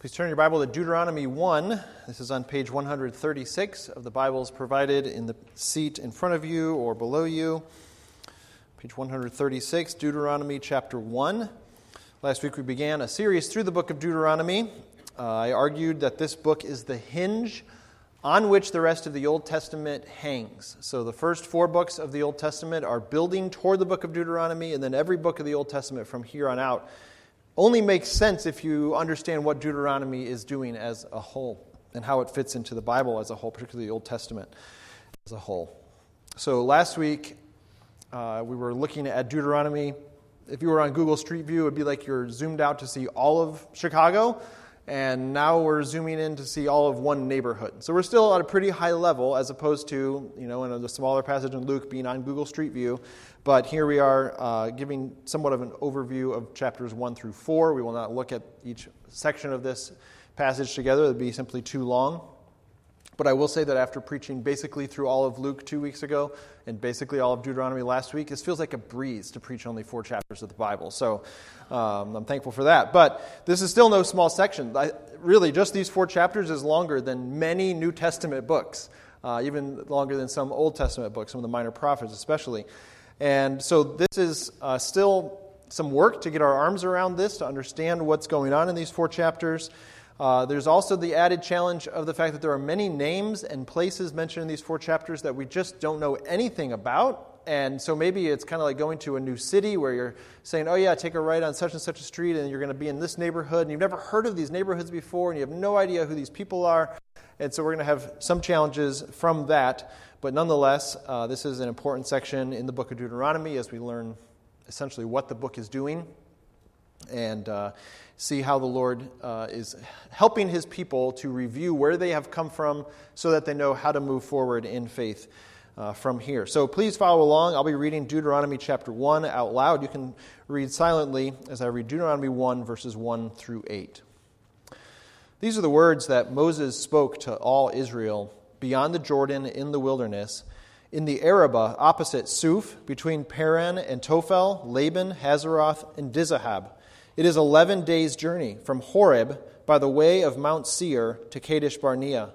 Please turn your Bible to Deuteronomy 1. This is on page 136 of the Bibles provided in the seat in front of you or below you. Page 136, Deuteronomy chapter 1. Last week we began a series through the book of Deuteronomy. Uh, I argued that this book is the hinge on which the rest of the Old Testament hangs. So the first four books of the Old Testament are building toward the book of Deuteronomy, and then every book of the Old Testament from here on out only makes sense if you understand what Deuteronomy is doing as a whole and how it fits into the Bible as a whole, particularly the Old Testament as a whole. So last week, uh, we were looking at Deuteronomy. If you were on Google Street View, it would be like you're zoomed out to see all of Chicago. And now we're zooming in to see all of one neighborhood. So we're still at a pretty high level as opposed to, you know, in the smaller passage in Luke being on Google Street View. But here we are uh, giving somewhat of an overview of chapters 1 through 4. We will not look at each section of this passage together, it would be simply too long. But I will say that after preaching basically through all of Luke two weeks ago and basically all of Deuteronomy last week, this feels like a breeze to preach only four chapters of the Bible. So um, I'm thankful for that. But this is still no small section. I, really, just these four chapters is longer than many New Testament books, uh, even longer than some Old Testament books, some of the minor prophets especially. And so this is uh, still some work to get our arms around this, to understand what's going on in these four chapters. Uh, there's also the added challenge of the fact that there are many names and places mentioned in these four chapters that we just don't know anything about. And so maybe it's kind of like going to a new city where you're saying, oh, yeah, take a right on such and such a street, and you're going to be in this neighborhood, and you've never heard of these neighborhoods before, and you have no idea who these people are. And so we're going to have some challenges from that. But nonetheless, uh, this is an important section in the book of Deuteronomy as we learn essentially what the book is doing and uh, see how the Lord uh, is helping his people to review where they have come from so that they know how to move forward in faith. Uh, from here. So please follow along. I'll be reading Deuteronomy chapter 1 out loud. You can read silently as I read Deuteronomy 1, verses 1 through 8. These are the words that Moses spoke to all Israel beyond the Jordan in the wilderness, in the Arabah opposite Suf, between Paran and Tophel, Laban, Hazeroth, and Dizahab. It is eleven days' journey from Horeb by the way of Mount Seir to Kadesh Barnea.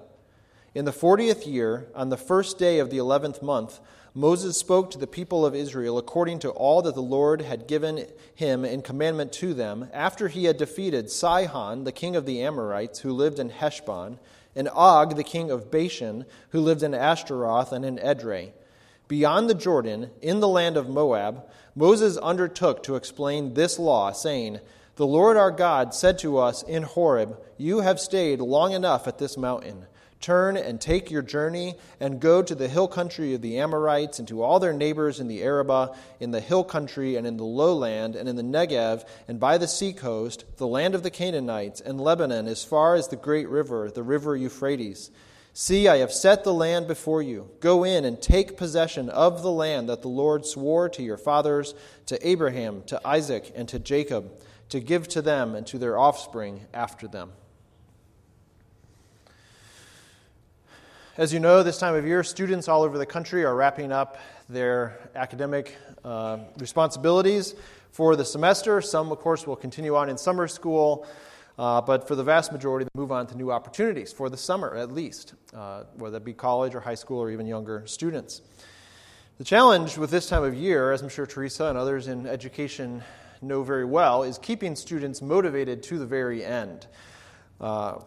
In the fortieth year, on the first day of the eleventh month, Moses spoke to the people of Israel according to all that the Lord had given him in commandment to them, after he had defeated Sihon, the king of the Amorites, who lived in Heshbon, and Og, the king of Bashan, who lived in Ashtaroth and in Edrei. Beyond the Jordan, in the land of Moab, Moses undertook to explain this law, saying, The Lord our God said to us in Horeb, You have stayed long enough at this mountain. Turn and take your journey and go to the hill country of the Amorites and to all their neighbors in the Arabah, in the hill country and in the lowland and in the Negev and by the seacoast, the land of the Canaanites and Lebanon as far as the great river, the river Euphrates. See, I have set the land before you. Go in and take possession of the land that the Lord swore to your fathers, to Abraham, to Isaac, and to Jacob, to give to them and to their offspring after them. As you know, this time of year, students all over the country are wrapping up their academic uh, responsibilities for the semester. Some, of course, will continue on in summer school, uh, but for the vast majority, they move on to new opportunities for the summer at least, uh, whether it be college or high school or even younger students. The challenge with this time of year, as I'm sure Teresa and others in education know very well, is keeping students motivated to the very end. Uh,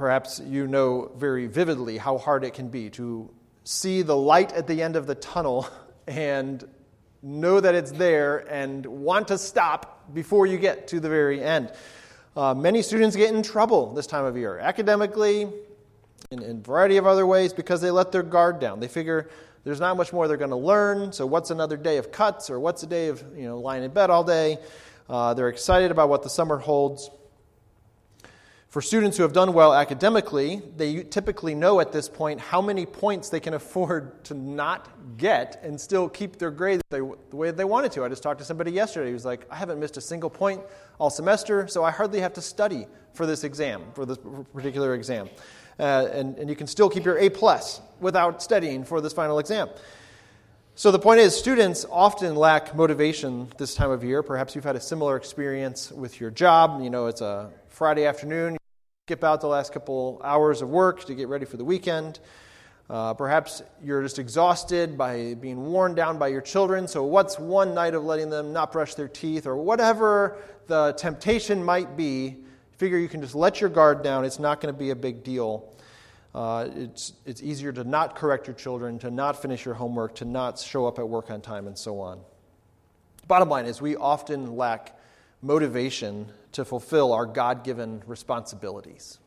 Perhaps you know very vividly how hard it can be to see the light at the end of the tunnel and know that it's there and want to stop before you get to the very end. Uh, many students get in trouble this time of year, academically, in, in a variety of other ways, because they let their guard down. They figure there's not much more they're going to learn, so what's another day of cuts or what's a day of you know lying in bed all day? Uh, they're excited about what the summer holds. For students who have done well academically, they typically know at this point how many points they can afford to not get and still keep their grades the way they wanted to. I just talked to somebody yesterday who was like, I haven't missed a single point all semester, so I hardly have to study for this exam, for this particular exam. Uh, and, and you can still keep your A plus without studying for this final exam. So the point is, students often lack motivation this time of year. Perhaps you've had a similar experience with your job. You know, it's a Friday afternoon, skip out the last couple hours of work to get ready for the weekend. Uh, perhaps you're just exhausted by being worn down by your children. So, what's one night of letting them not brush their teeth, or whatever the temptation might be? Figure you can just let your guard down. It's not going to be a big deal. Uh, it's, it's easier to not correct your children, to not finish your homework, to not show up at work on time, and so on. Bottom line is, we often lack motivation to fulfill our God given responsibilities.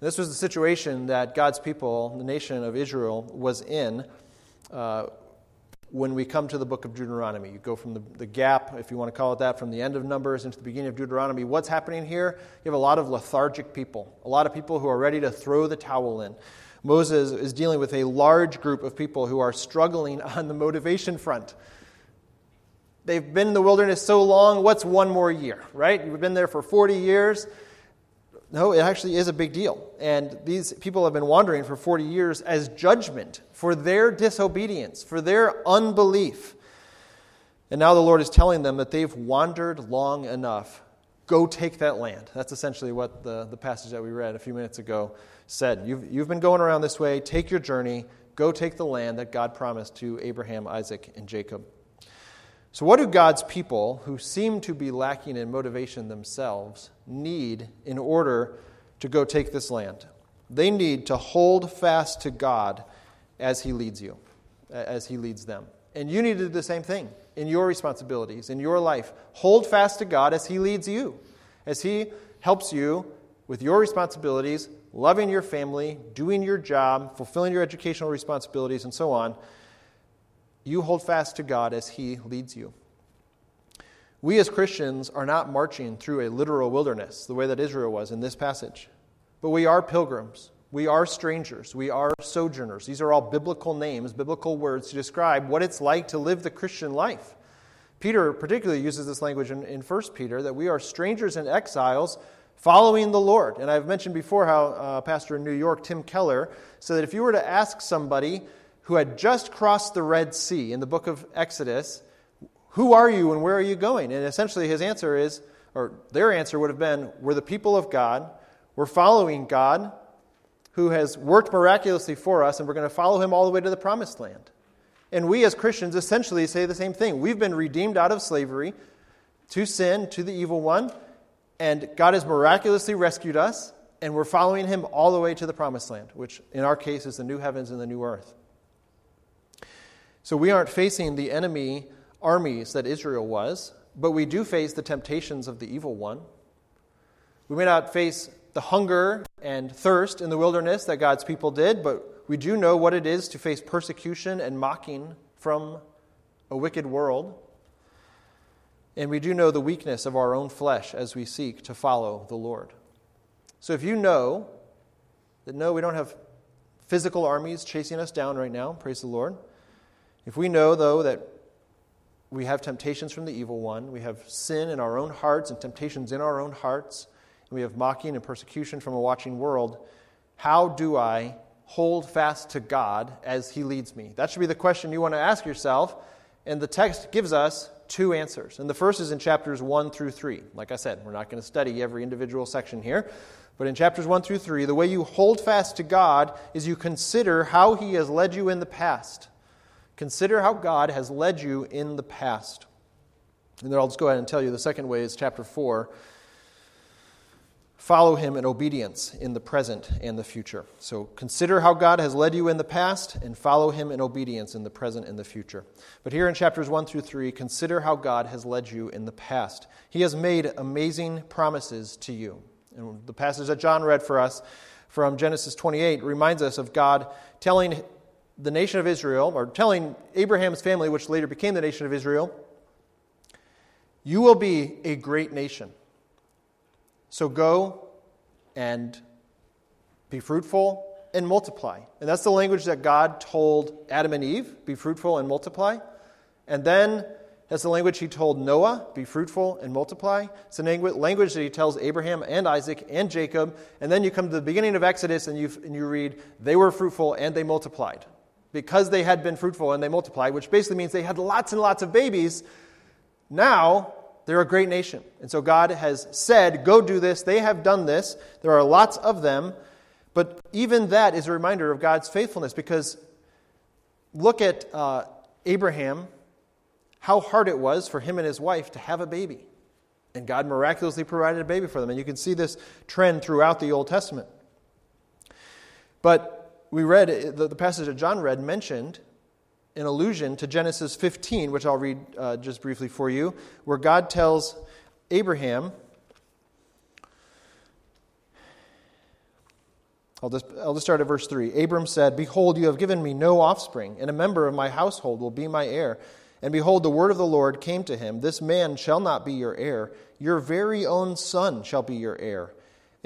This was the situation that God's people, the nation of Israel, was in uh, when we come to the book of Deuteronomy. You go from the, the gap, if you want to call it that, from the end of Numbers into the beginning of Deuteronomy. What's happening here? You have a lot of lethargic people, a lot of people who are ready to throw the towel in. Moses is dealing with a large group of people who are struggling on the motivation front. They've been in the wilderness so long, what's one more year, right? You've been there for 40 years. No, it actually is a big deal. And these people have been wandering for 40 years as judgment for their disobedience, for their unbelief. And now the Lord is telling them that they've wandered long enough. Go take that land. That's essentially what the, the passage that we read a few minutes ago said. You've, you've been going around this way. Take your journey. Go take the land that God promised to Abraham, Isaac, and Jacob. So, what do God's people, who seem to be lacking in motivation themselves, need in order to go take this land? They need to hold fast to God as He leads you, as He leads them. And you need to do the same thing in your responsibilities, in your life. Hold fast to God as He leads you, as He helps you with your responsibilities, loving your family, doing your job, fulfilling your educational responsibilities, and so on you hold fast to God as He leads you. We as Christians are not marching through a literal wilderness the way that Israel was in this passage, but we are pilgrims. We are strangers. We are sojourners. These are all biblical names, biblical words to describe what it's like to live the Christian life. Peter particularly uses this language in, in 1 Peter that we are strangers and exiles following the Lord. And I've mentioned before how uh, pastor in New York, Tim Keller, said that if you were to ask somebody who had just crossed the Red Sea in the book of Exodus, Who are you and where are you going? And essentially his answer is, or their answer would have been, We're the people of God. We're following God who has worked miraculously for us, and we're going to follow him all the way to the promised land. And we as Christians essentially say the same thing. We've been redeemed out of slavery to sin, to the evil one, and God has miraculously rescued us, and we're following him all the way to the promised land, which in our case is the new heavens and the new earth. So we aren't facing the enemy armies that Israel was, but we do face the temptations of the evil one. We may not face the hunger and thirst in the wilderness that God's people did, but we do know what it is to face persecution and mocking from a wicked world. And we do know the weakness of our own flesh as we seek to follow the Lord. So if you know that no, we don't have physical armies chasing us down right now, praise the Lord. If we know, though, that we have temptations from the evil one, we have sin in our own hearts and temptations in our own hearts, and we have mocking and persecution from a watching world, how do I hold fast to God as He leads me? That should be the question you want to ask yourself. And the text gives us two answers. And the first is in chapters 1 through 3. Like I said, we're not going to study every individual section here. But in chapters 1 through 3, the way you hold fast to God is you consider how He has led you in the past. Consider how God has led you in the past. And then I'll just go ahead and tell you the second way is chapter 4. Follow him in obedience in the present and the future. So consider how God has led you in the past and follow him in obedience in the present and the future. But here in chapters 1 through 3, consider how God has led you in the past. He has made amazing promises to you. And the passage that John read for us from Genesis 28 reminds us of God telling the nation of Israel, or telling Abraham's family, which later became the nation of Israel, you will be a great nation. So go and be fruitful and multiply. And that's the language that God told Adam and Eve be fruitful and multiply. And then that's the language he told Noah be fruitful and multiply. It's the language that he tells Abraham and Isaac and Jacob. And then you come to the beginning of Exodus and you, and you read, they were fruitful and they multiplied because they had been fruitful and they multiplied, which basically means they had lots and lots of babies. Now They're a great nation. And so God has said, Go do this. They have done this. There are lots of them. But even that is a reminder of God's faithfulness because look at uh, Abraham, how hard it was for him and his wife to have a baby. And God miraculously provided a baby for them. And you can see this trend throughout the Old Testament. But we read, the, the passage that John read mentioned an allusion to Genesis 15, which I'll read uh, just briefly for you, where God tells Abraham, I'll just, I'll just start at verse 3. Abram said, Behold, you have given me no offspring, and a member of my household will be my heir. And behold, the word of the Lord came to him This man shall not be your heir, your very own son shall be your heir.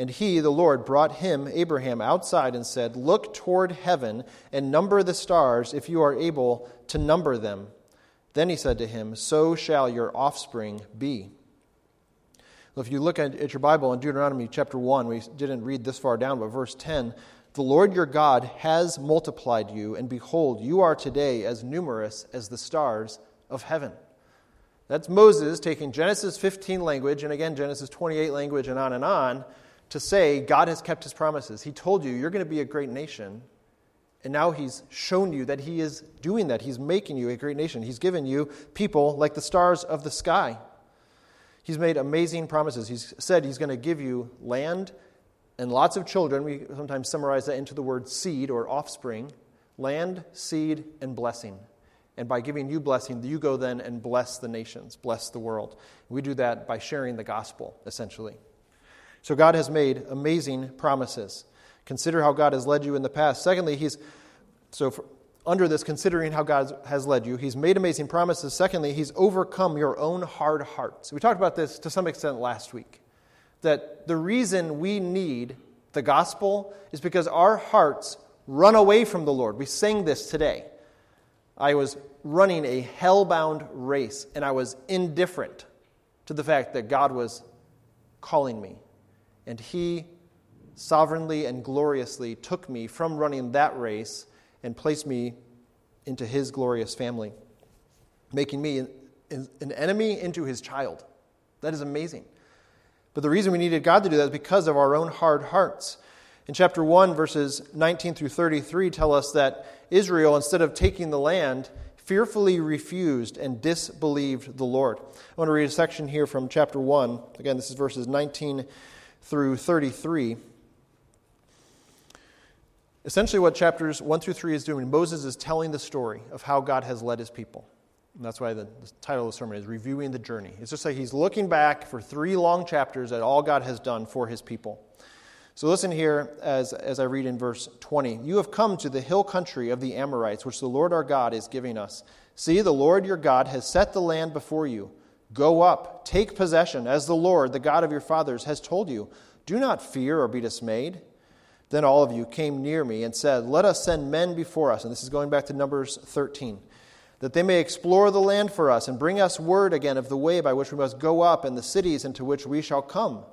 And he, the Lord, brought him, Abraham, outside and said, Look toward heaven and number the stars, if you are able to number them. Then he said to him, So shall your offspring be. If you look at, at your Bible in Deuteronomy chapter 1, we didn't read this far down, but verse 10 The Lord your God has multiplied you, and behold, you are today as numerous as the stars of heaven. That's Moses taking Genesis 15 language, and again, Genesis 28 language, and on and on to say God has kept his promises. He told you you're going to be a great nation. And now he's shown you that he is doing that. He's making you a great nation. He's given you people like the stars of the sky. He's made amazing promises. He's said he's going to give you land and lots of children. We sometimes summarize that into the word seed or offspring land, seed, and blessing. And by giving you blessing, you go then and bless the nations, bless the world. We do that by sharing the gospel, essentially. So God has made amazing promises. Consider how God has led you in the past. Secondly, he's so for, under this considering how God has led you, he's made amazing promises. Secondly, he's overcome your own hard hearts. We talked about this to some extent last week. That the reason we need the gospel is because our hearts run away from the Lord. We sang this today. I was running a hell-bound race and I was indifferent to the fact that God was calling me and he sovereignly and gloriously took me from running that race and placed me into his glorious family, making me an enemy into his child. That is amazing. But the reason we needed God to do that is because of our own hard hearts. In chapter 1, verses 19 through 33 tell us that Israel, instead of taking the land, fearfully refused and disbelieved the Lord. I want to read a section here from chapter 1. Again, this is verses 19 through 33. Essentially, what chapters 1 through 3 is doing, Moses is telling the story of how God has led his people. And that's why the, the, title of the sermon is Reviewing the Journey. It's just like he's looking back for three long chapters at all God has done for his people. So listen here as, as I read in verse 20. You have come to the hill country of the Amorites, which the Lord our God is giving us. See, the Lord your God has set the land before you. Go up, take possession, as the Lord, the God of your fathers, has told you. Do not fear or be dismayed. Then all of you came near me and said, Let us send men before us. And this is going back to Numbers 13. That they may explore the land for us and bring us word again of the way by which we must go up and the cities into which we shall come.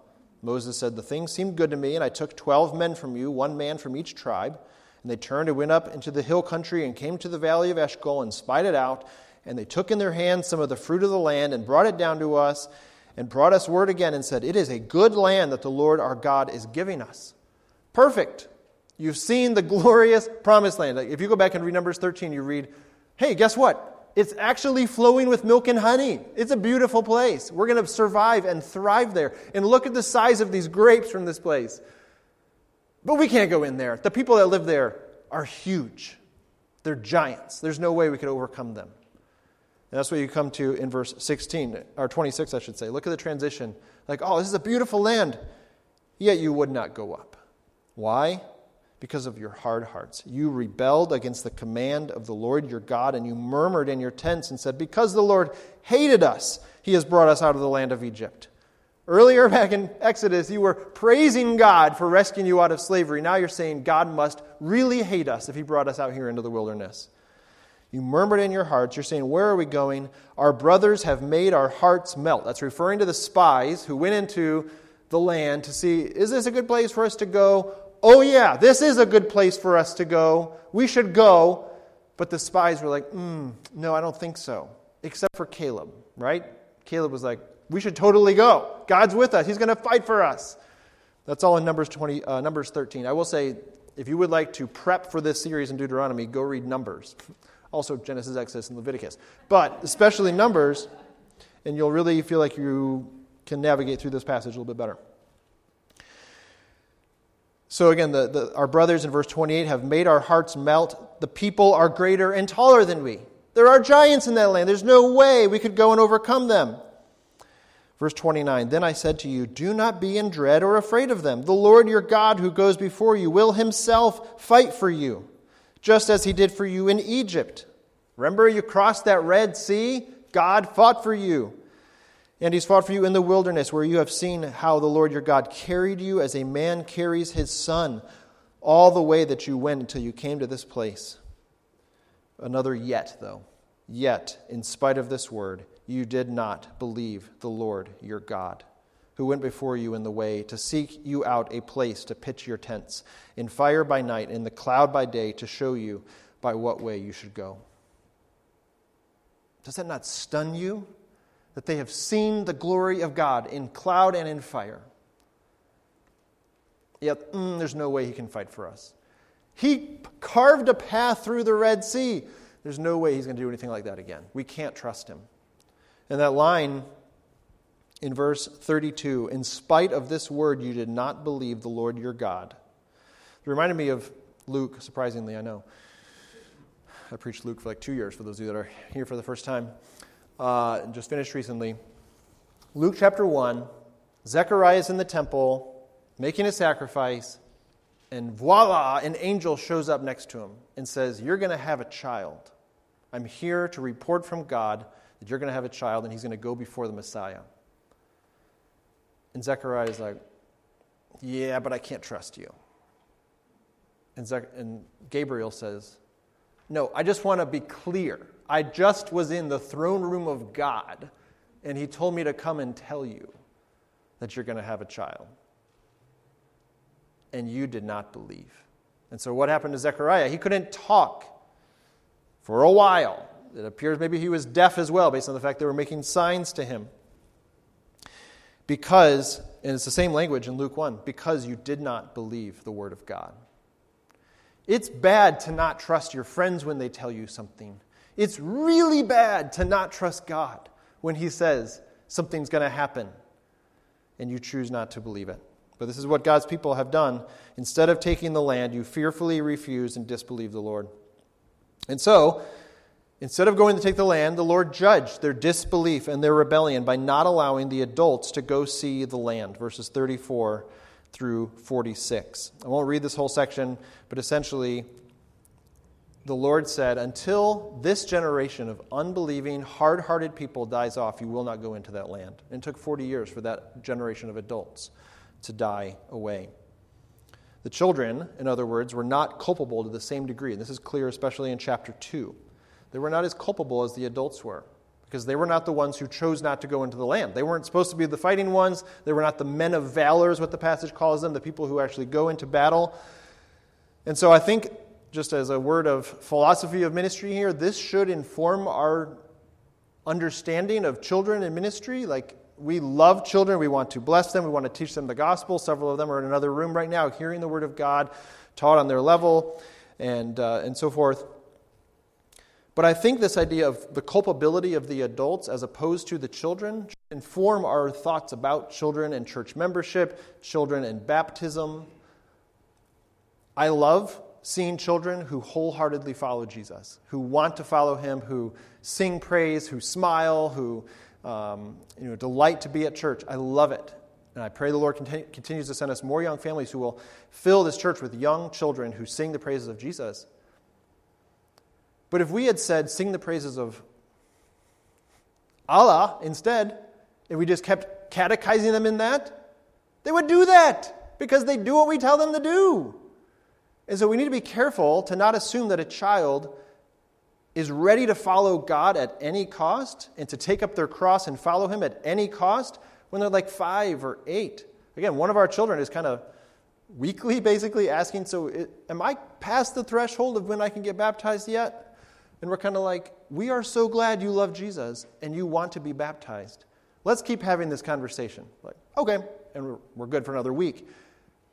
Moses said, The thing seemed good to me, and I took twelve men from you, one man from each tribe. And they turned and went up into the hill country and came to the valley of Eshcol and spied it out and they took in their hands some of the fruit of the land and brought it down to us and brought us word again and said, It is a good land that the Lord our God is giving us. Perfect. You've seen the glorious promised land. If you go back and read Numbers 13, you read, Hey, guess what? It's actually flowing with milk and honey. It's a beautiful place. We're going to survive and thrive there. And look at the size of these grapes from this place. But we can't go in there. The people that live there are huge. They're giants. There's no way we could overcome them. And that's what you come to in verse 16, or 26, I should say. Look at the transition. Like, oh, this is a beautiful land. Yet you would not go up. Why? Because of your hard hearts. You rebelled against the command of the Lord your God, and you murmured in your tents and said, Because the Lord hated us, he has brought us out of the land of Egypt. Earlier back in Exodus, you were praising God for rescuing you out of slavery. Now you're saying God must really hate us if he brought us out here into the wilderness. You murmured in your hearts. You're saying, Where are we going? Our brothers have made our hearts melt. That's referring to the spies who went into the land to see, Is this a good place for us to go? Oh, yeah, this is a good place for us to go. We should go. But the spies were like, mm, No, I don't think so. Except for Caleb, right? Caleb was like, we should totally go. God's with us. He's going to fight for us. That's all in Numbers 20, uh, Numbers 13. I will say, if you would like to prep for this series in Deuteronomy, go read Numbers. Also Genesis, Exodus, and Leviticus. But especially Numbers, and you'll really feel like you can navigate through this passage a little bit better. So again, the, the, our brothers in verse 28 have made our hearts melt. The people are greater and taller than we. There are giants in that land. There's no way we could go and overcome them. Verse 29 Then I said to you, Do not be in dread or afraid of them. The Lord your God, who goes before you, will himself fight for you, just as he did for you in Egypt. Remember, you crossed that Red Sea? God fought for you. And he's fought for you in the wilderness, where you have seen how the Lord your God carried you as a man carries his son, all the way that you went until you came to this place. Another yet, though. Yet, in spite of this word, you did not believe the Lord your God, who went before you in the way to seek you out a place to pitch your tents, in fire by night, in the cloud by day, to show you by what way you should go. Does that not stun you? that they have seen the glory of God in cloud and in fire. Yet, mm, there's no way he can fight for us. He carved a path through the Red Sea. There's no way he's going to do anything like that again. We can't trust him. And that line in verse 32 in spite of this word, you did not believe the Lord your God. It reminded me of Luke, surprisingly, I know. I preached Luke for like two years for those of you that are here for the first time uh, just finished recently. Luke chapter 1, Zechariah is in the temple making a sacrifice, and voila, an angel shows up next to him and says, You're going to have a child. I'm here to report from God that you're going to have a child, and he's going to go before the Messiah. And Zechariah is like, Yeah, but I can't trust you. And, Zech- and Gabriel says, No, I just want to be clear. I just was in the throne room of God, and He told me to come and tell you that you're going to have a child. And you did not believe. And so, what happened to Zechariah? He couldn't talk for a while. It appears maybe he was deaf as well, based on the fact they were making signs to him. Because, and it's the same language in Luke 1, because you did not believe the word of God. It's bad to not trust your friends when they tell you something. It's really bad to not trust God when He says something's going to happen and you choose not to believe it. But this is what God's people have done. Instead of taking the land, you fearfully refuse and disbelieve the Lord. And so, instead of going to take the land, the Lord judged their disbelief and their rebellion by not allowing the adults to go see the land. Verses 34 through 46. I won't read this whole section, but essentially, the Lord said, Until this generation of unbelieving, hard hearted people dies off, you will not go into that land. And it took 40 years for that generation of adults to die away. The children, in other words, were not culpable to the same degree. And this is clear, especially in chapter 2. They were not as culpable as the adults were because they were not the ones who chose not to go into the land. They weren't supposed to be the fighting ones. They were not the men of valor, is what the passage calls them, the people who actually go into battle. And so I think just as a word of philosophy of ministry here, this should inform our understanding of children and ministry. Like, we love children, we want to bless them, we want to teach them the gospel. Several of them are in another room right now hearing the word of God taught on their level and, uh, and so forth. But I think this idea of the culpability of the adults as opposed to the children inform our thoughts about children and church membership, children and baptism. I love seeing children who wholeheartedly follow Jesus, who want to follow him, who sing praise, who smile, who um, you know, delight to be at church. I love it. And I pray the Lord continue, continues to send us more young families who will fill this church with young children who sing the praises of Jesus. But if we had said, sing the praises of Allah instead, and we just kept catechizing them in that, they would do that because they do what we tell them to do. And so we need to be careful to not assume that a child is ready to follow God at any cost and to take up their cross and follow Him at any cost when they're like five or eight. Again, one of our children is kind of weekly basically asking, So, it, am I past the threshold of when I can get baptized yet? And we're kind of like, We are so glad you love Jesus and you want to be baptized. let's keep having this conversation. Like, okay, and we're, we're good for another week.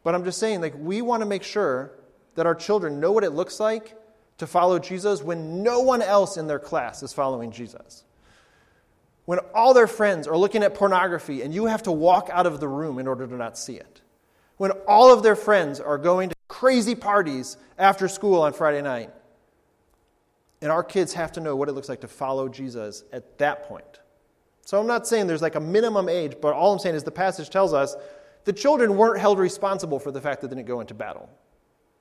But I'm just saying, like, we want to make sure that our children know what it looks like to follow Jesus when no one else in their class is following Jesus. When all their friends are looking at pornography and you have to walk out of the room in order to not see it. When all of their friends are going to crazy parties after school on Friday night. And our kids have to know what it looks like to follow Jesus at that point. So I'm not saying there's like a minimum age, but all I'm saying is the passage tells us the children weren't held responsible for the fact that they didn't go into battle.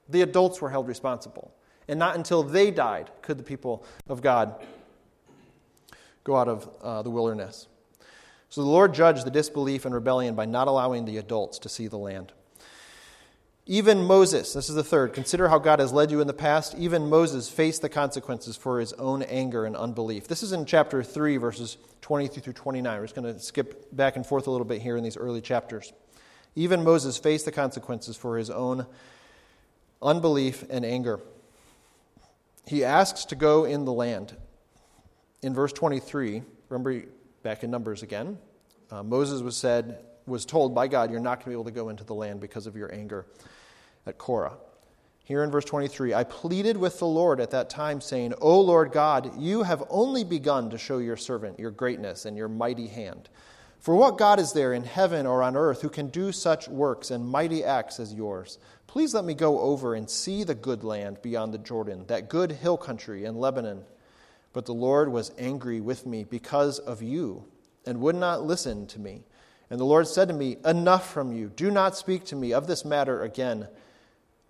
The adults were held responsible. And not until they died could the people of God go out of uh, the wilderness. So the Lord judged the disbelief and rebellion by not allowing the adults to see the land. Even Moses, this is the third, consider how God has led you in the past. Even Moses faced the consequences for his own anger and unbelief. This is in chapter 3, verses 23 through 29. We're just going to skip back and forth a little bit here in these early chapters. Even Moses faced the consequences for his own unbelief and anger. He asks to go in the land. In verse 23, remember back in Numbers again, uh, Moses was said, was told by God, You're not going to be able to go into the land because of your anger at Korah. Here in verse 23, I pleaded with the Lord at that time, saying, O Lord God, you have only begun to show your servant your greatness and your mighty hand. For what God is there in heaven or on earth who can do such works and mighty acts as yours? Please let me go over and see the good land beyond the Jordan, that good hill country in Lebanon. But the Lord was angry with me because of you and would not listen to me. And the Lord said to me, Enough from you. Do not speak to me of this matter again.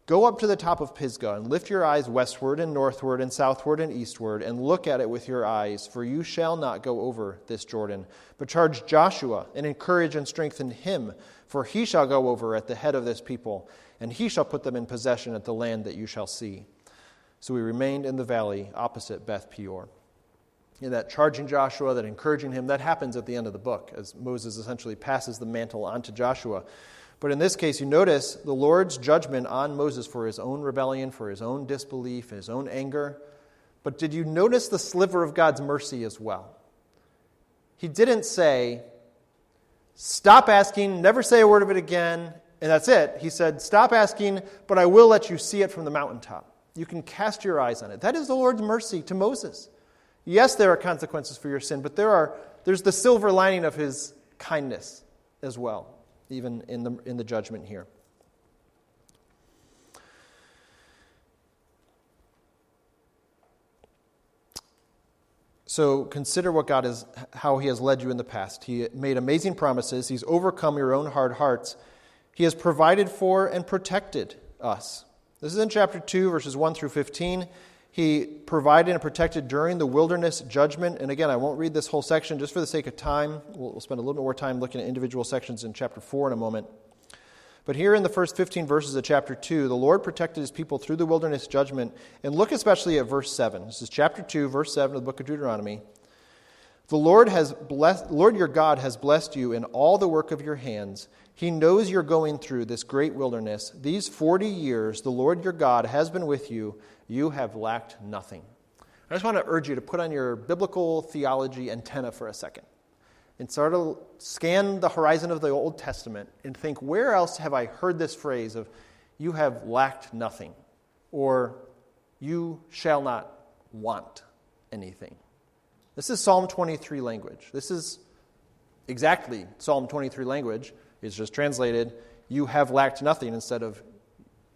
Go up to the top of Pisgah and lift your eyes westward and northward and southward and eastward and look at it with your eyes, for you shall not go over this Jordan. But charge Joshua and encourage and strengthen him, for he shall go over at the head of this people and he shall put them in possession at the land that you shall see. So we remained in the valley opposite Beth Peor. In that charging Joshua, that encouraging him, that happens at the end of the book as Moses essentially passes the mantle on to Joshua. But in this case, you notice the Lord's judgment on Moses for his own rebellion, for his own disbelief, his own anger. But did you notice the sliver of God's mercy as well? He didn't say, Stop asking, never say a word of it again, and that's it. He said, Stop asking, but I will let you see it from the mountaintop. You can cast your eyes on it. That is the Lord's mercy to Moses. Yes, there are consequences for your sin, but there are, there's the silver lining of his kindness as well, even in the, in the judgment here. So consider what God is, how He has led you in the past. He made amazing promises. He's overcome your own hard hearts. He has provided for and protected us. This is in chapter 2, verses 1 through 15. He provided and protected during the wilderness judgment. And again, I won't read this whole section just for the sake of time. We'll spend a little bit more time looking at individual sections in chapter 4 in a moment. But here in the first 15 verses of chapter 2, the Lord protected his people through the wilderness judgment. And look especially at verse 7. This is chapter 2, verse 7 of the book of Deuteronomy. The Lord, has blessed, Lord your God has blessed you in all the work of your hands. He knows you're going through this great wilderness. These 40 years, the Lord your God has been with you. You have lacked nothing. I just want to urge you to put on your biblical theology antenna for a second and sort of scan the horizon of the Old Testament and think, where else have I heard this phrase of, you have lacked nothing, or you shall not want anything? This is Psalm 23 language. This is exactly Psalm 23 language it's just translated, you have lacked nothing instead of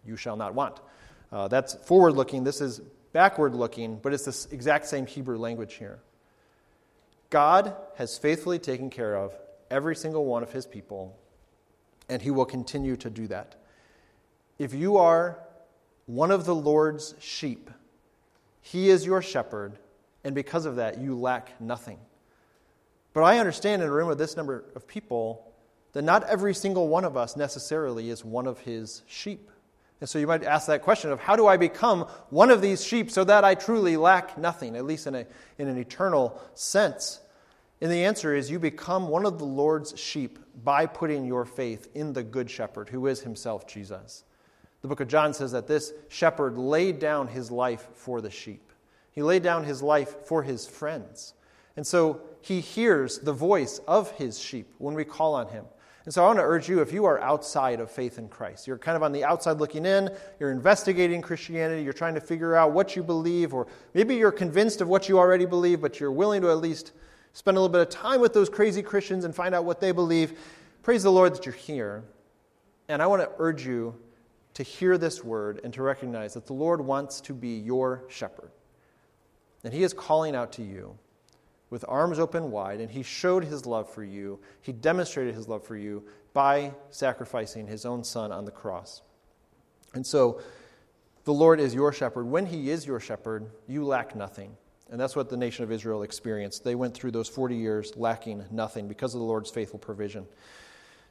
you shall not want. Uh, that's forward looking. This is backward looking, but it's the exact same Hebrew language here. God has faithfully taken care of every single one of his people, and he will continue to do that. If you are one of the Lord's sheep, he is your shepherd, and because of that, you lack nothing. But I understand in a room with this number of people, that not every single one of us necessarily is one of his sheep. And so you might ask that question of how do I become one of these sheep so that I truly lack nothing, at least in, a, in an eternal sense? And the answer is you become one of the Lord's sheep by putting your faith in the Good Shepherd, who is himself Jesus. The book of John says that this shepherd laid down his life for the sheep, he laid down his life for his friends. And so he hears the voice of his sheep when we call on him. And so I want to urge you if you are outside of faith in Christ, you're kind of on the outside looking in, you're investigating Christianity, you're trying to figure out what you believe, or maybe you're convinced of what you already believe, but you're willing to at least spend a little bit of time with those crazy Christians and find out what they believe. Praise the Lord that you're here. And I want to urge you to hear this word and to recognize that the Lord wants to be your shepherd. And He is calling out to you with arms open wide, and He showed His love for you. He demonstrated His love for you by sacrificing His own Son on the cross. And so, the Lord is your shepherd. When He is your shepherd, you lack nothing. And that's what the nation of Israel experienced. They went through those 40 years lacking nothing because of the Lord's faithful provision.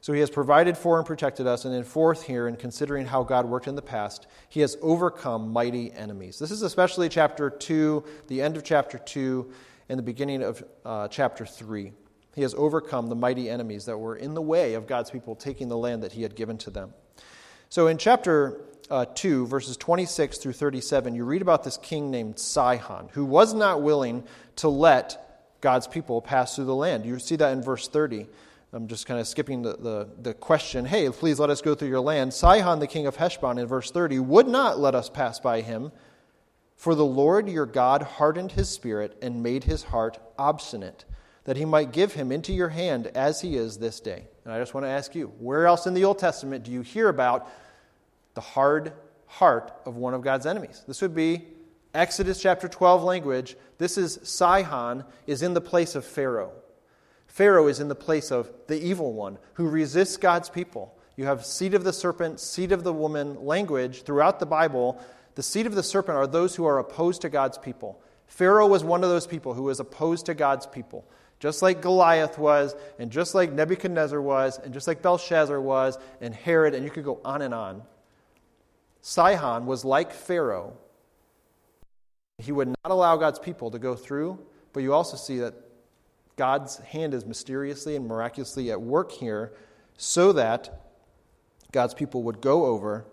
So he has provided for and protected us. And then, fourth, here, in considering how God worked in the past, he has overcome mighty enemies. This is especially chapter 2, the end of chapter 2, and the beginning of uh, chapter 3. He has overcome the mighty enemies that were in the way of God's people taking the land that he had given to them. So in chapter uh, 2, verses 26 through 37, you read about this king named Sihon, who was not willing to let God's people pass through the land. You see that in verse 30. I'm just kind of skipping the, the, the, question, hey, please let us go through your land. Sihon, the king of Heshbon, in verse 30, would not let us pass by him, for the Lord your God hardened his spirit and made his heart obstinate, that he might give him into your hand as he is this day. And I just want to ask you, where else in the Old Testament do you hear about the hard heart of one of God's enemies? This would be Exodus chapter 12 language. This is Sihon is in the place of Pharaoh. Pharaoh is in the place of the evil one who resists God's people. You have seed of the serpent, seed of the woman language throughout the Bible. The seed of the serpent are those who are opposed to God's people. Pharaoh was one of those people who was opposed to God's people. Just like Goliath was, and just like Nebuchadnezzar was, and just like Belshazzar was, and Herod, and you could go on and on. Sihon was like Pharaoh. He would not allow God's people to go through, but you also see that God's hand is mysteriously and miraculously at work here so that God's people would go over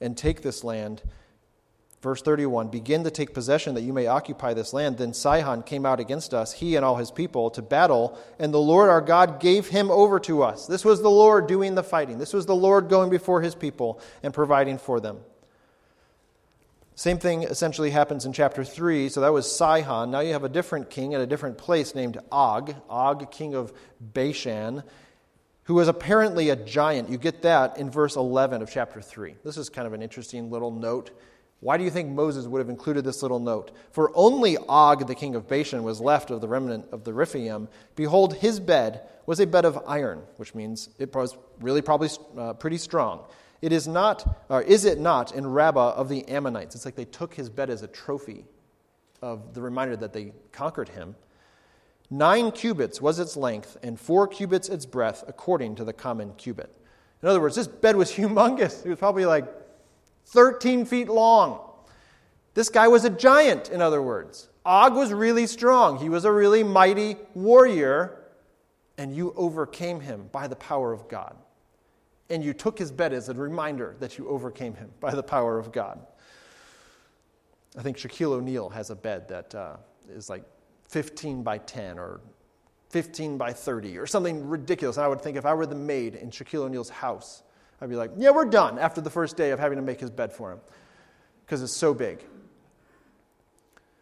and take this land. Verse 31 Begin to take possession that you may occupy this land. Then Sihon came out against us, he and all his people, to battle, and the Lord our God gave him over to us. This was the Lord doing the fighting. This was the Lord going before his people and providing for them. Same thing essentially happens in chapter 3. So that was Sihon. Now you have a different king at a different place named Og, Og, king of Bashan, who was apparently a giant. You get that in verse 11 of chapter 3. This is kind of an interesting little note. Why do you think Moses would have included this little note? For only Og, the king of Bashan, was left of the remnant of the Rephaim. Behold, his bed was a bed of iron, which means it was really probably uh, pretty strong. It is not, or is it not, in Rabbah of the Ammonites? It's like they took his bed as a trophy of the reminder that they conquered him. Nine cubits was its length, and four cubits its breadth, according to the common cubit. In other words, this bed was humongous. It was probably like 13 feet long. This guy was a giant, in other words. Og was really strong. He was a really mighty warrior, and you overcame him by the power of God and you took his bed as a reminder that you overcame him by the power of God. I think Shaquille O'Neal has a bed that uh, is like 15 by 10 or 15 by 30 or something ridiculous. And I would think if I were the maid in Shaquille O'Neal's house, I'd be like, yeah, we're done after the first day of having to make his bed for him because it's so big.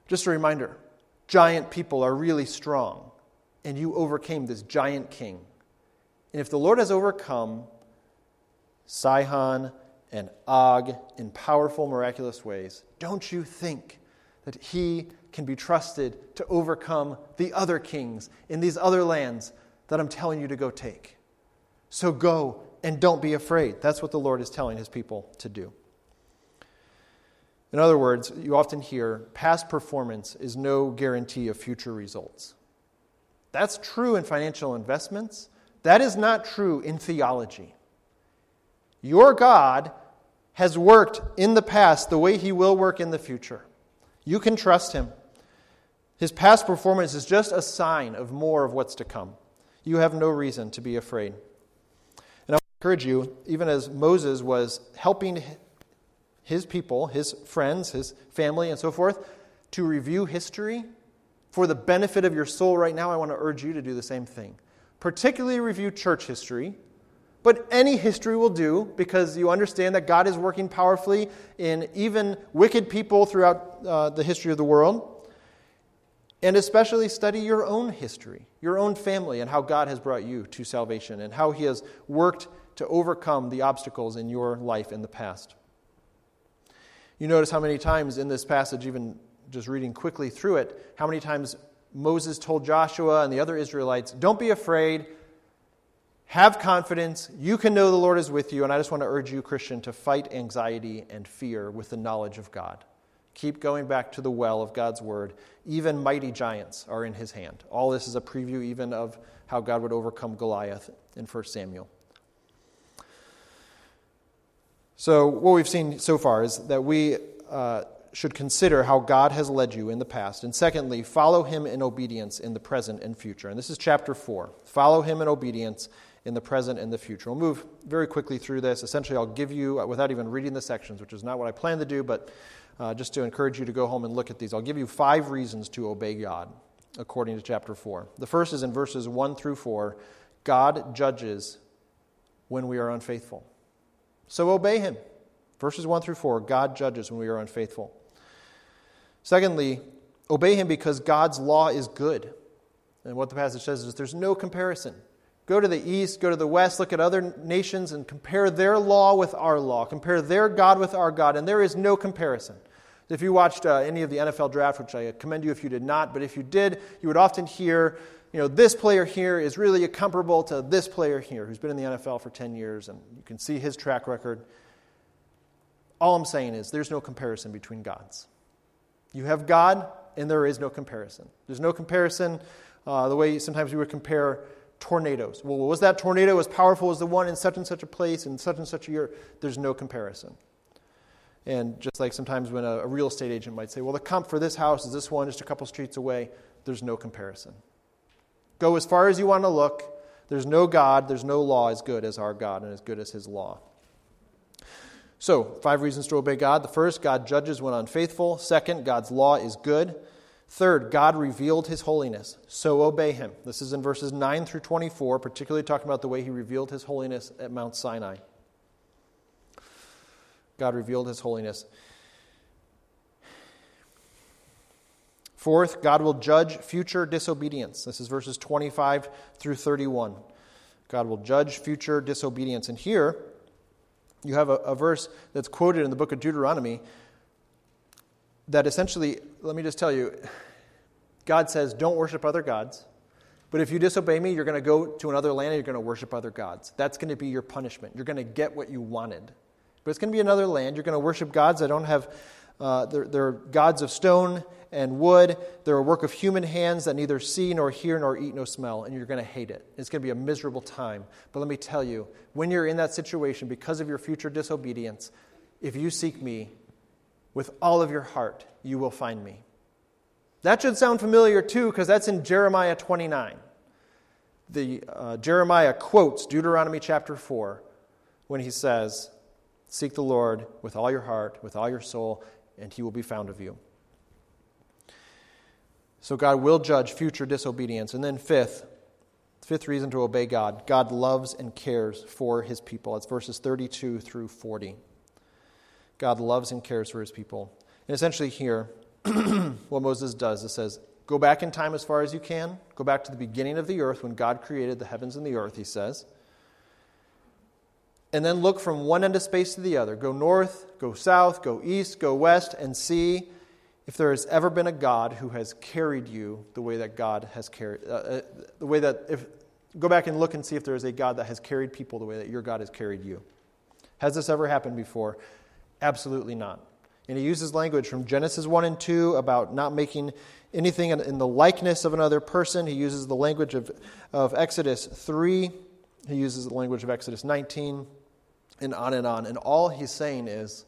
Just a reminder giant people are really strong, and you overcame this giant king. And if the Lord has overcome Sihon and Og in powerful, miraculous ways, don't you think that he can be trusted to overcome the other kings in these other lands that I'm telling you to go take? So go and don't be afraid. That's what the Lord is telling his people to do. In other words, you often hear past performance is no guarantee of future results. That's true in financial investments. That is not true in theology. Your God has worked in the past the way he will work in the future. You can trust him. His past performance is just a sign of more of what's to come. You have no reason to be afraid. Encourage you, even as Moses was helping his people, his friends, his family, and so forth, to review history for the benefit of your soul right now, I want to urge you to do the same thing. Particularly review church history, but any history will do because you understand that God is working powerfully in even wicked people throughout uh, the history of the world. And especially study your own history, your own family, and how God has brought you to salvation and how He has worked to overcome the obstacles in your life in the past. You notice how many times in this passage, even just reading quickly through it, how many times Moses told Joshua and the other Israelites, Don't be afraid, have confidence, you can know the Lord is with you. And I just want to urge you, Christian, to fight anxiety and fear with the knowledge of God. Keep going back to the well of God's word. Even mighty giants are in his hand. All this is a preview even of how God would overcome Goliath in 1 Samuel. So, what we've seen so far is that we uh, should consider how God has led you in the past. And secondly, follow him in obedience in the present and future. And this is chapter 4. Follow him in obedience in the present and the future. We'll move very quickly through this. Essentially, I'll give you, without even reading the sections, which is not what I plan to do, but uh, just to encourage you to go home and look at these. I'll give you five reasons to obey God according to chapter 4. The first is in verses 1 through 4 God judges when we are unfaithful. So obey him. Verses 1 through 4 God judges when we are unfaithful. Secondly, obey him because God's law is good. And what the passage says is there's no comparison. Go to the east, go to the west, look at other nations and compare their law with our law. Compare their God with our God, and there is no comparison. If you watched uh, any of the NFL draft, which I commend you if you did not, but if you did, you would often hear, you know, this player here is really comparable to this player here who's been in the NFL for 10 years, and you can see his track record. All I'm saying is there's no comparison between gods. You have God, and there is no comparison. There's no comparison uh, the way sometimes we would compare tornadoes. Well, was that tornado as powerful as the one in such and such a place in such and such a year? There's no comparison. And just like sometimes when a, a, real estate agent might say, well, the comp for this house is this one just a couple streets away, there's no comparison. Go as far as you want to look. There's no God, there's no law as good as our God and as good as his law. So, five reasons to obey God. The first, God judges when unfaithful. Second, God's law is good. Third, God revealed his holiness, so obey him. This is in verses 9 through 24, particularly talking about the way he revealed his holiness at Mount Sinai. God revealed his holiness. Fourth, God will judge future disobedience. This is verses 25 through 31. God will judge future disobedience. And here, you have a, a, verse that's quoted in the book of Deuteronomy that essentially, let me just tell you, God says, don't worship other gods. But if you disobey me, you're going to go to another land and you're going to worship other gods. That's going to be your punishment. You're going to get what you wanted. But it's going to be another land. You're going to worship gods that don't have, uh, they're, they're gods of stone and wood. They're a work of human hands that neither see nor hear nor eat nor smell, and you're going to hate it. It's going to be a miserable time. But let me tell you, when you're in that situation because of your future disobedience, if you seek me with all of your heart, you will find me. That should sound familiar too, because that's in Jeremiah 29. The, uh, Jeremiah quotes Deuteronomy chapter 4 when he says, Seek the Lord with all your heart, with all your soul, and he will be found of you. So God will judge future disobedience. And then, fifth, fifth reason to obey God God loves and cares for his people. It's verses 32 through 40. God loves and cares for his people. And essentially, here, what Moses does is says, Go back in time as far as you can. Go back to the beginning of the earth when God created the heavens and the earth, he says and then look from one end of space to the other. Go north, go south, go east, go west, and see if there has ever been a God who has carried you the way that God has carried, uh, uh, the way that, if, go back and look and see if there is a God that has carried people the way that your God has carried you. Has this ever happened before? Absolutely not. And he uses language from Genesis 1 and 2 about not making anything in the likeness of another person. He uses the language of, of Exodus 3. He uses the language of Exodus 19 and on and on. And all he's saying is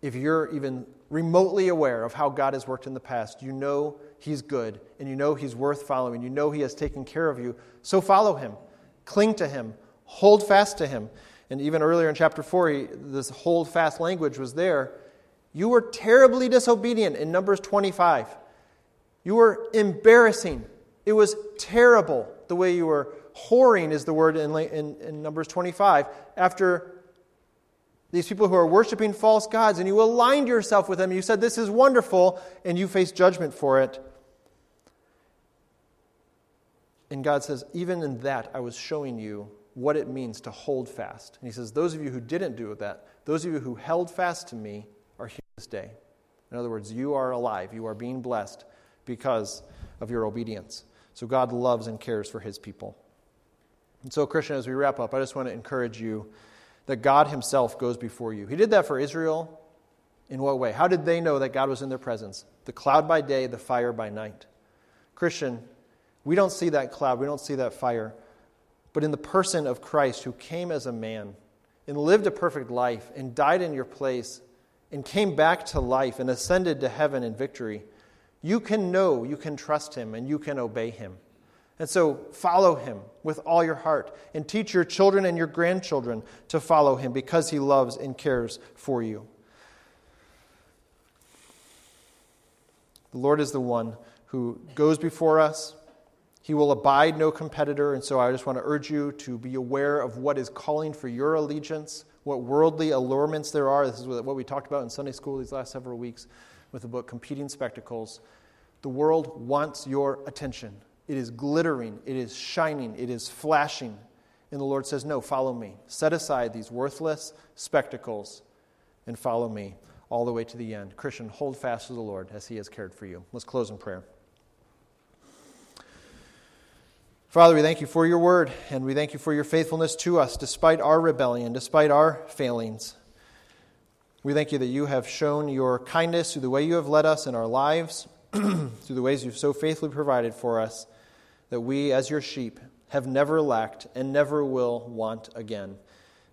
if you're even remotely aware of how God has worked in the past, you know he's good and you know he's worth following. You know he has taken care of you. So follow him, cling to him, hold fast to him. And even earlier in chapter 4, he, this hold fast language was there. You were terribly disobedient in Numbers 25. You were embarrassing. It was terrible the way you were. Whoring is the word in, in, in Numbers 25. After these people who are worshiping false gods, and you aligned yourself with them. You said, This is wonderful, and you face judgment for it. And God says, Even in that, I was showing you what it means to hold fast. And He says, Those of you who didn't do that, those of you who held fast to me, are here this day. In other words, you are alive. You are being blessed because of your obedience. So God loves and cares for His people. And so, Christian, as we wrap up, I just want to encourage you that God Himself goes before you. He did that for Israel. In what way? How did they know that God was in their presence? The cloud by day, the fire by night. Christian, we don't see that cloud, we don't see that fire, but in the person of Christ who came as a man and lived a perfect life and died in your place and came back to life and ascended to heaven in victory, you can know, you can trust Him, and you can obey Him. And so follow him with all your heart and teach your children and your grandchildren to follow him because he loves and cares for you. The Lord is the one who goes before us. He will abide no competitor. And so I just want to urge you to be aware of what is calling for your allegiance, what worldly allurements there are. This is what we talked about in Sunday school these last several weeks with the book Competing Spectacles. The world wants your attention. It is glittering, it is shining, it is flashing. And the Lord says, No, follow me. Set aside these worthless spectacles and follow me all the way to the end. Christian, hold fast to the Lord as he has cared for you. Let's close in prayer. Father, we thank you for your word, and we thank you for your faithfulness to us despite our rebellion, despite our failings. We thank you that you have shown your kindness through the way you have led us in our lives, through the ways you've so faithfully provided for us that we, as your sheep, have never lacked and never will want again,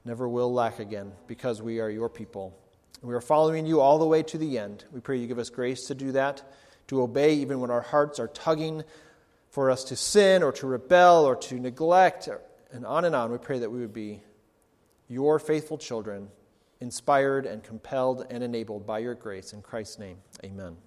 never will lack again, because we are your people. We are following you all the way to the end. We pray you give us grace to do that, to obey even when our hearts are tugging for us to sin or to rebel or to neglect, and on and on. We pray that we would be your faithful children, inspired and compelled and enabled by your grace. In Christ's name, amen.